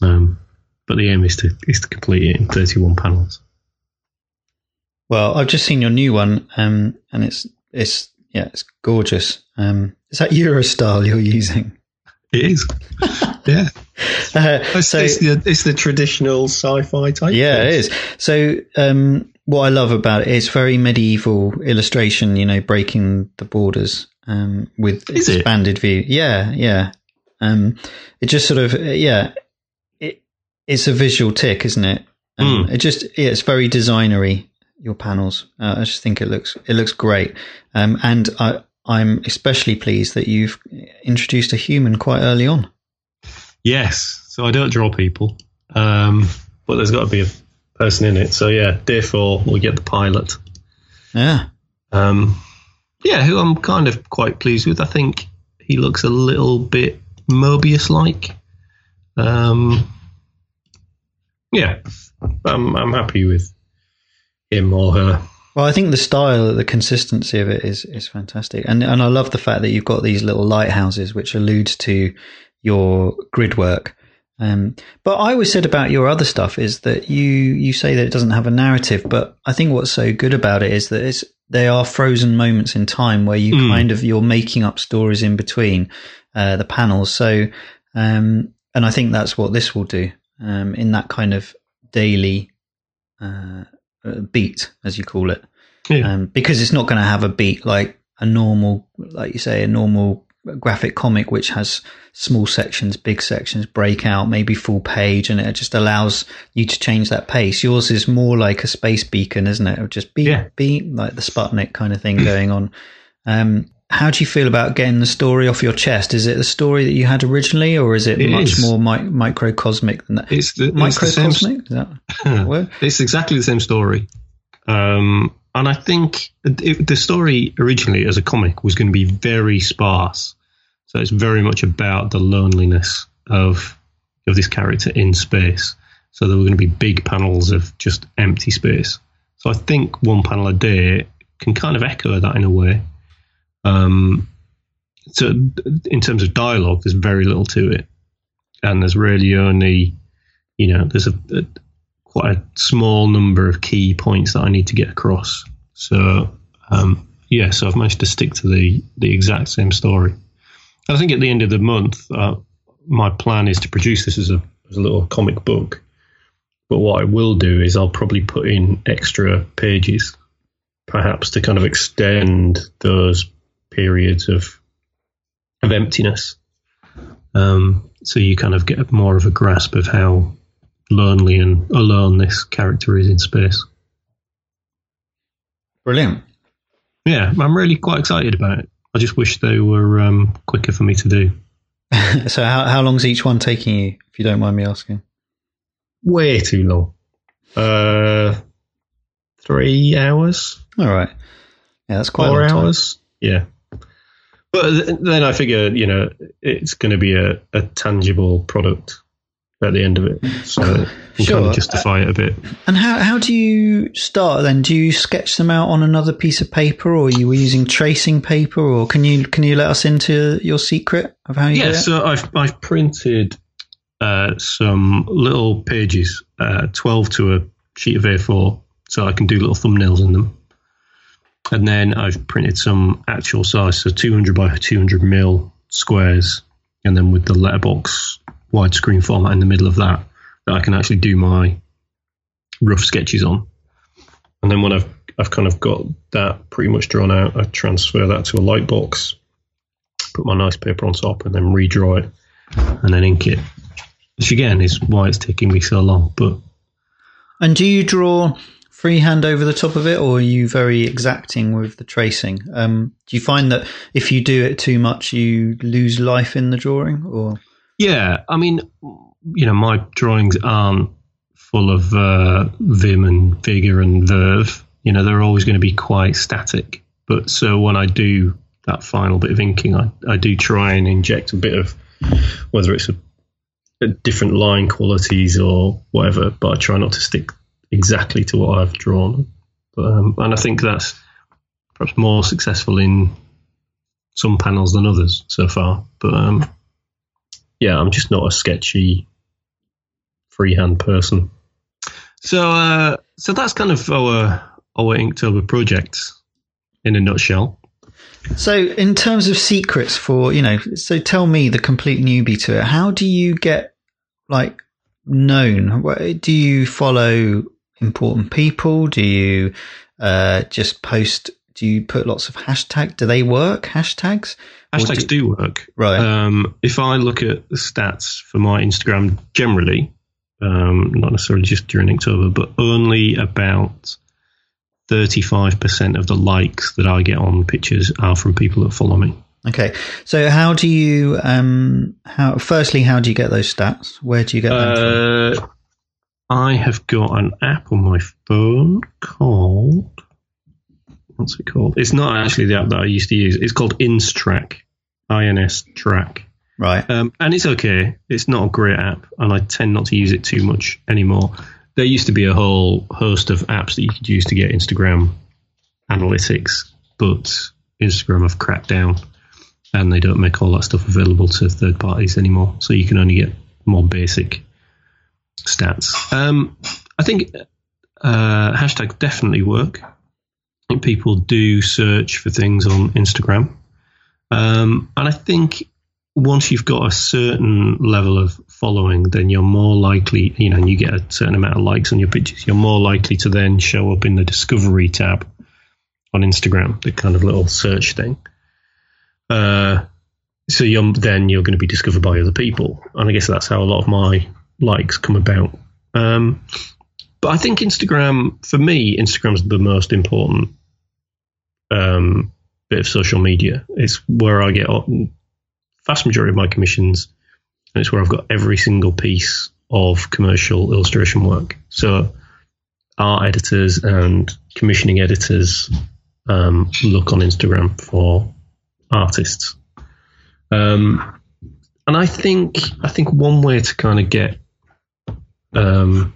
Um, but the aim is to is to complete it in 31 panels. Well, I've just seen your new one, um, and it's it's yeah, it's gorgeous. Um, is that Eurostile you're using? It is. yeah. Uh, it's, so, it's, the, it's the traditional sci-fi type. Yeah, it is. So um, what I love about it, it's very medieval illustration, you know, breaking the borders um, with is expanded it? view. Yeah, yeah. Um, it just sort of, yeah, it, it's a visual tick, isn't it? Um, mm. It just, yeah, it's very designery. Your panels, uh, I just think it looks it looks great, um, and I, I'm especially pleased that you've introduced a human quite early on. Yes, so I don't draw people, um, but there's got to be a person in it. So yeah, day four we get the pilot. Yeah. Um, yeah, who I'm kind of quite pleased with. I think he looks a little bit Mobius like. Um, yeah, I'm I'm happy with him or her. Well, I think the style, the consistency of it is is fantastic, and and I love the fact that you've got these little lighthouses which alludes to your grid work. Um, but I always said about your other stuff is that you you say that it doesn't have a narrative, but I think what's so good about it is that it's they are frozen moments in time where you mm. kind of you're making up stories in between uh, the panels. So, um, and I think that's what this will do um, in that kind of daily uh, uh beat, as you call it, yeah. um, because it's not going to have a beat like a normal, like you say, a normal graphic comic which has small sections, big sections, breakout, maybe full page, and it just allows you to change that pace. Yours is more like a space beacon, isn't it? Or just beep, yeah. beep, like the Sputnik kind of thing going on. Um, how do you feel about getting the story off your chest? Is it the story that you had originally, or is it, it much is. more mi- microcosmic than that? It's the microcosmic. It's, the same, it's exactly the same story. Um, and I think it, the story originally as a comic was going to be very sparse. So it's very much about the loneliness of of this character in space. So there were going to be big panels of just empty space. So I think one panel a day can kind of echo that in a way. Um, so in terms of dialogue, there's very little to it, and there's really only, you know, there's a, a quite a small number of key points that I need to get across. So um, yeah, so I've managed to stick to the the exact same story. I think at the end of the month, uh, my plan is to produce this as a as a little comic book. But what I will do is I'll probably put in extra pages, perhaps to kind of extend those periods of of emptiness. Um, so you kind of get more of a grasp of how lonely and alone this character is in space. Brilliant. Yeah, I'm really quite excited about it. I just wish they were um, quicker for me to do. so, how how long's each one taking you, if you don't mind me asking? Way too long. Uh, three hours. All right. Yeah, that's quite four hours. Yeah. But then I figure, you know, it's going to be a, a tangible product at the end of it. So you sure. kind of justify it a bit. And how, how do you start then? Do you sketch them out on another piece of paper or are you using tracing paper or can you can you let us into your secret of how you yeah, so I've I've printed uh, some little pages, uh, 12 to a sheet of A4, so I can do little thumbnails in them. And then I've printed some actual size, so 200 by 200 mil squares, and then with the letterbox widescreen format in the middle of that that I can actually do my rough sketches on. And then when I've I've kind of got that pretty much drawn out, I transfer that to a light box, put my nice paper on top, and then redraw it, and then ink it. Which again is why it's taking me so long. But and do you draw freehand over the top of it, or are you very exacting with the tracing? Um, do you find that if you do it too much, you lose life in the drawing, or yeah, I mean, you know, my drawings aren't full of uh, vim and vigor and verve. You know, they're always going to be quite static. But so when I do that final bit of inking, I, I do try and inject a bit of whether it's a, a different line qualities or whatever. But I try not to stick exactly to what I've drawn. But, um, and I think that's perhaps more successful in some panels than others so far. But um, yeah, I'm just not a sketchy freehand person. So, uh, so that's kind of our our Inktober project in a nutshell. So, in terms of secrets for you know, so tell me the complete newbie to it. How do you get like known? Do you follow important people? Do you uh, just post? Do you put lots of hashtag? Do they work? Hashtags? Hashtags do, do, work. Right. Um, if I look at the stats for my Instagram generally, um, not necessarily just during October, but only about 35% of the likes that I get on pictures are from people that follow me. Okay. So how do you, um, how, firstly, how do you get those stats? Where do you get them uh, from? I have got an app on my phone called, what's it called? It's not actually the app that I used to use. It's called InsTrack, INS Track. Right. Um, and it's okay. It's not a great app, and I tend not to use it too much anymore. There used to be a whole host of apps that you could use to get Instagram analytics, but Instagram have cracked down and they don't make all that stuff available to third parties anymore. So you can only get more basic stats. Um, I think uh, hashtags definitely work. People do search for things on Instagram. Um, and I think once you've got a certain level of following, then you're more likely, you know, and you get a certain amount of likes on your pictures, you're more likely to then show up in the discovery tab on Instagram, the kind of little search thing. Uh, so you're, then you're going to be discovered by other people, and I guess that's how a lot of my likes come about. Um, but I think Instagram, for me, Instagram's the most important um, bit of social media. It's where I get vast majority of my commissions, and it's where I've got every single piece of commercial illustration work. So art editors and commissioning editors um, look on Instagram for artists. Um, and I think I think one way to kind of get um,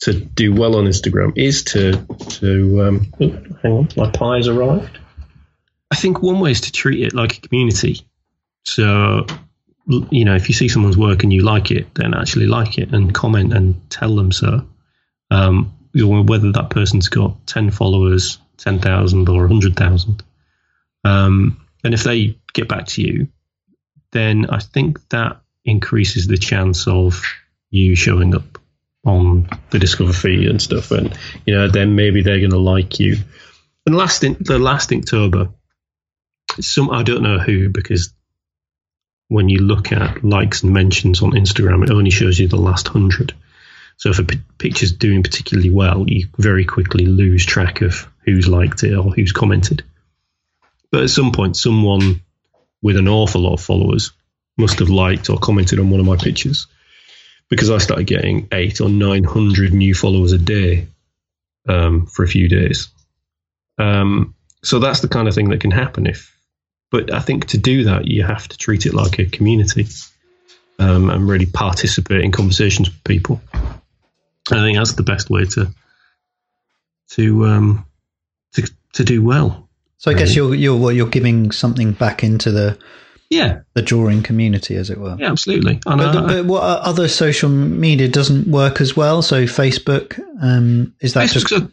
to do well on Instagram is to to um, oh, hang on, my pie has arrived. I think one way is to treat it like a community. So you know, if you see someone's work and you like it, then actually like it and comment and tell them so. Um, whether that person's got ten followers, ten thousand, or hundred thousand. Um, and if they get back to you, then I think that increases the chance of you showing up on the Discover feed and stuff. And, you know, then maybe they're going to like you. And last in, the last Inktober, some I don't know who because when you look at likes and mentions on Instagram, it only shows you the last hundred. So if a p- picture's doing particularly well, you very quickly lose track of who's liked it or who's commented. But at some point, someone with an awful lot of followers must have liked or commented on one of my pictures because I started getting eight or nine hundred new followers a day um, for a few days. Um, so that's the kind of thing that can happen if. But I think to do that, you have to treat it like a community um, and really participate in conversations with people. I think that's the best way to to um, to to do well. So I guess you're you're well, you're giving something back into the yeah the drawing community, as it were. Yeah, absolutely. but, but what other social media doesn't work as well? So Facebook um, is that Facebook's, just...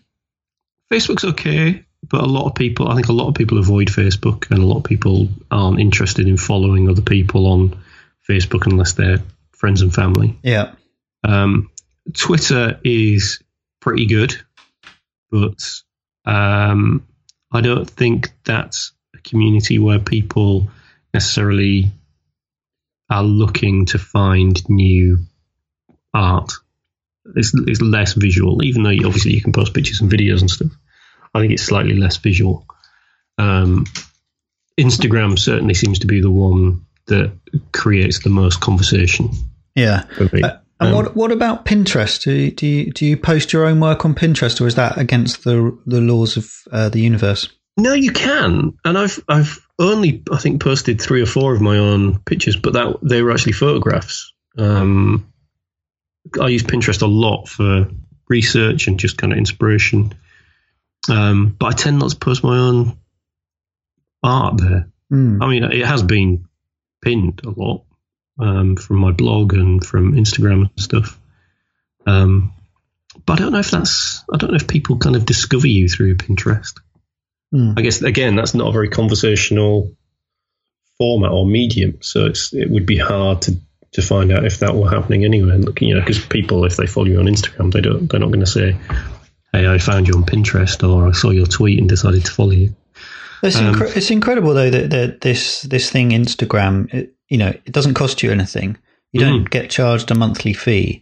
Facebook's okay, but a lot of people, I think, a lot of people avoid Facebook, and a lot of people aren't interested in following other people on Facebook unless they're friends and family. Yeah. Um, Twitter is pretty good, but um, I don't think that's a community where people necessarily are looking to find new art. It's, it's less visual, even though you, obviously you can post pictures and videos and stuff. I think it's slightly less visual. Um, Instagram certainly seems to be the one that creates the most conversation. Yeah. Uh, and um, what what about Pinterest? Do you, do you, do you post your own work on Pinterest, or is that against the the laws of uh, the universe? No, you can, and I've I've only I think posted three or four of my own pictures, but that they were actually photographs. Um, I use Pinterest a lot for research and just kind of inspiration, um, but I tend not to post my own art there. Mm. I mean, it has been pinned a lot, um, from my blog and from Instagram and stuff. Um, but I don't know if that's I don't know if people kind of discover you through Pinterest. Mm. I guess again that's not a very conversational format or medium, so it's it would be hard to to find out if that were happening anywhere. And you know, because people if they follow you on Instagram, they don't they're not going to say, "Hey, I found you on Pinterest," or "I saw your tweet and decided to follow you." It's, um, incre- it's incredible though that, that this this thing Instagram it, you know, it doesn't cost you anything. You don't mm. get charged a monthly fee.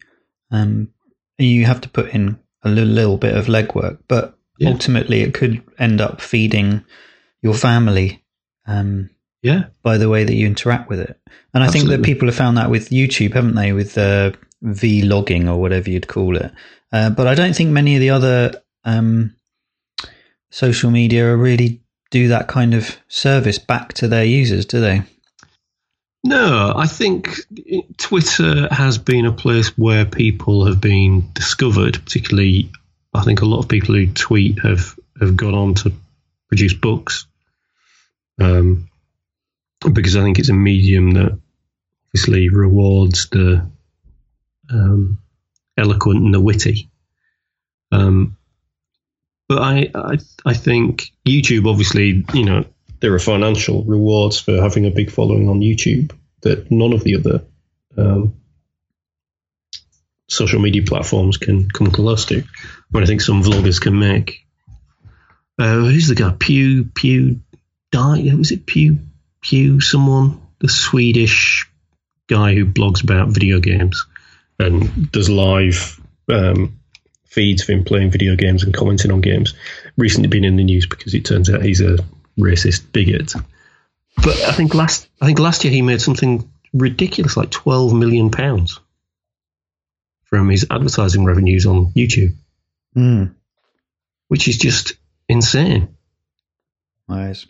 Um, you have to put in a little, little bit of legwork, but yeah. ultimately it could end up feeding your family. Um, yeah. By the way that you interact with it. And I Absolutely. think that people have found that with YouTube, haven't they? With uh, vlogging or whatever you'd call it. Uh, but I don't think many of the other um, social media really do that kind of service back to their users, do they? No, I think Twitter has been a place where people have been discovered. Particularly, I think a lot of people who tweet have have gone on to produce books. Um, because I think it's a medium that obviously rewards the um, eloquent and the witty. Um, but I, I, I think YouTube, obviously, you know, there are financial rewards for having a big following on YouTube that none of the other um, social media platforms can come close to. I think some vloggers can make. Uh, who's the guy? Pew Pew Die? Was it Pew Pew? Someone the Swedish guy who blogs about video games and does live um, feeds of him playing video games and commenting on games. Recently been in the news because it turns out he's a racist bigot. But I think last I think last year he made something ridiculous, like twelve million pounds from his advertising revenues on YouTube, Mm. which is just insane. Nice.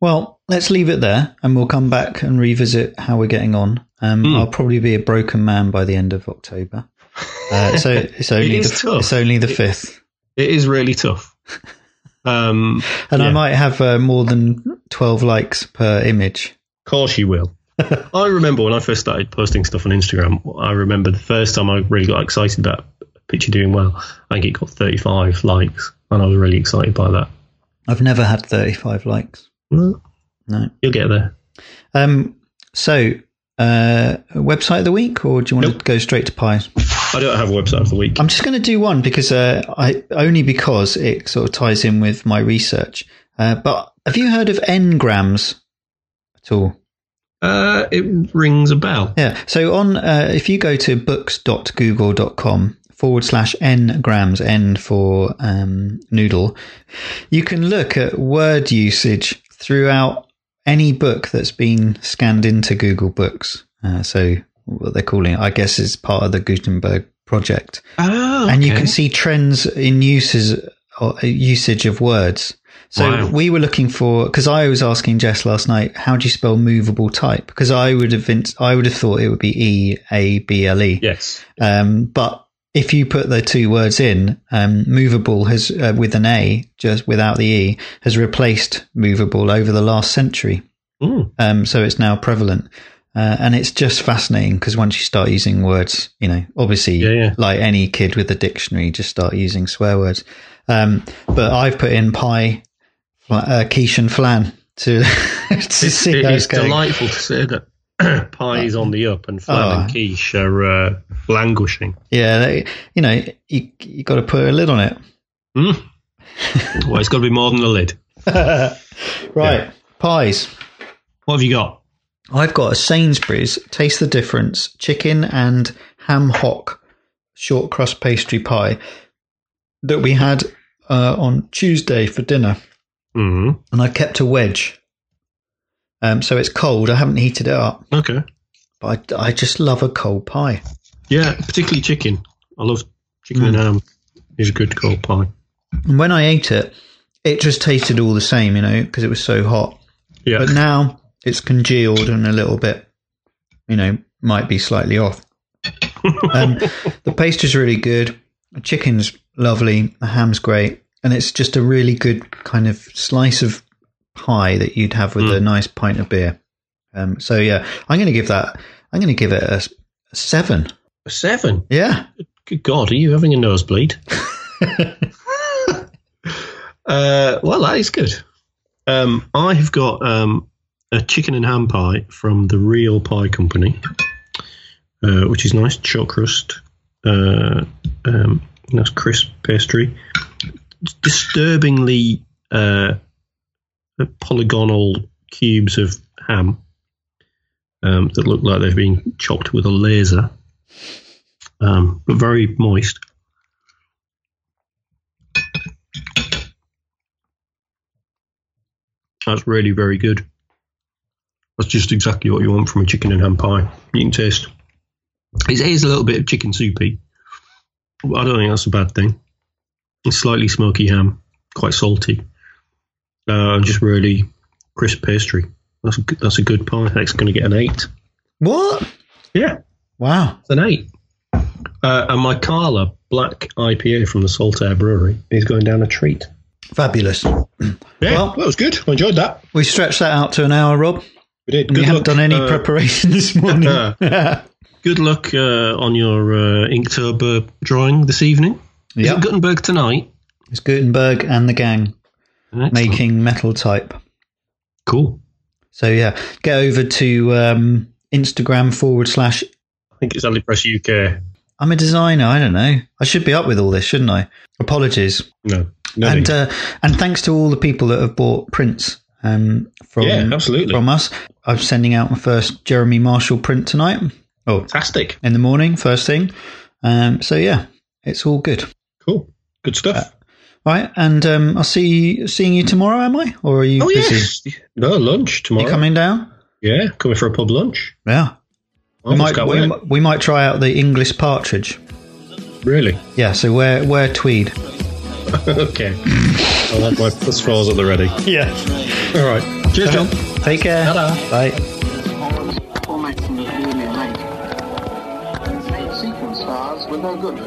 Well, let's leave it there, and we'll come back and revisit how we're getting on. Um, Mm. I'll probably be a broken man by the end of October. Uh, so it's only is the tough. it's only the fifth, It is really tough. Um, and I might have uh, more than twelve likes per image. Of course you will. I remember when I first started posting stuff on Instagram, I remember the first time I really got excited about picture doing well. I think it got 35 likes, and I was really excited by that. I've never had thirty-five likes. Well, No. you'll get there. Um. So, uh, website of the week, or do you want Nope. to go straight to pies? I don't have a website of the week. I'm just going to do one because uh, I only because it sort of ties in with my research. Uh, but have you heard of ngrams at all? Uh, it rings a bell. Yeah. So on uh, if you go to books.google.com forward slash n grams, n for um, noodle, you can look at word usage throughout any book that's been scanned into Google Books. Uh, so what they're calling it, I guess, is part of the Gutenberg project Oh, and you can see trends in uses or uh, usage of words. So Wow. we were looking for because I was asking Jess last night, how do you spell movable type? Because I would have I would have thought it would be E A B L E. Yes. Um, but if you put the two words in, um, movable has uh, with an A just without the E has replaced movable over the last century. Mm. Um, so it's now prevalent. Uh, and it's just fascinating because once you start using words, you know, obviously, Yeah, yeah. like any kid with a dictionary, just start using swear words. Um, but I've put in pie, uh, quiche, and flan to to see It how is it's delightful to say that pie is on the up and flan Oh. and quiche are uh, languishing. Yeah, they, you know, you you got to put a lid on it. Mm. well, it's got to be more than a lid. right, pies. What have you got? I've got a Sainsbury's Taste the Difference chicken and ham hock short crust pastry pie that we had uh, on Tuesday for dinner, Mm. and I kept a wedge. Um, so it's cold. I haven't heated it up, Okay. but I, I just love a cold pie. Yeah, particularly chicken. I love chicken and ham. Is a good cold pie. And when I ate it, it just tasted all the same, you know, because it was so hot. Yeah. But now it's congealed and a little bit, you know, might be slightly off. um, the pastry's really good. The chicken's lovely. The ham's great. And it's just a really good kind of slice of pie that you'd have with a nice pint of beer. Um, so, yeah, I'm going to give that, I'm going to give it a, a seven. A seven. Yeah. Good God, are you having a nosebleed? uh, well, that is good. Um, I have got um, a chicken and ham pie from the Real Pie Company, uh, which is nice, short crust, uh, um, nice crisp pastry, disturbingly uh, polygonal cubes of ham um, that look like they've been chopped with a laser um, but very moist. That's really very good. That's just exactly what you want from a chicken and ham pie. You can taste. It is a little bit of chicken soupy. I don't think that's a bad thing. It's slightly smoky ham, quite salty, uh, just really crisp pastry. That's a good, that's a good pie. That's going to get an eight. What? Yeah, Wow. it's an eight. Uh, and my Carla Black IPA from the Saltaire Brewery is going down a treat. Fabulous. Yeah, Well- that was good. I enjoyed that. We stretched that out to an hour, Rob. We did. Good you haven't done any uh, preparation this morning. Good luck uh, on your uh, Inktober drawing this evening. Is Yeah. it Gutenberg tonight? it's Gutenberg and the gang Excellent. making metal type. Cool. So yeah, get over to um, Instagram forward slash. I think it's only AliPress UK. I'm a designer. I don't know. I should be up with all this, shouldn't I? Apologies. No. no and uh, and thanks to all the people that have bought prints um, from yeah, absolutely. from us. I'm sending out my first Jeremy Marshall print tonight. Oh, Fantastic. in the morning, first thing. Um, so yeah, it's all good. Cool. Good stuff. All Right, and um, I'll see seeing you tomorrow, am I? Or are you oh, busy? Yes. No, lunch tomorrow. You coming down? Yeah, coming for a pub lunch. Yeah. We might, we, we might try out the English partridge. Really? Yeah, so wear, wear tweed. okay. I'll have my plus fours at the ready. Yeah. All right. Cheers, Jon. Take care. Ta-da. Bye. Stars were no good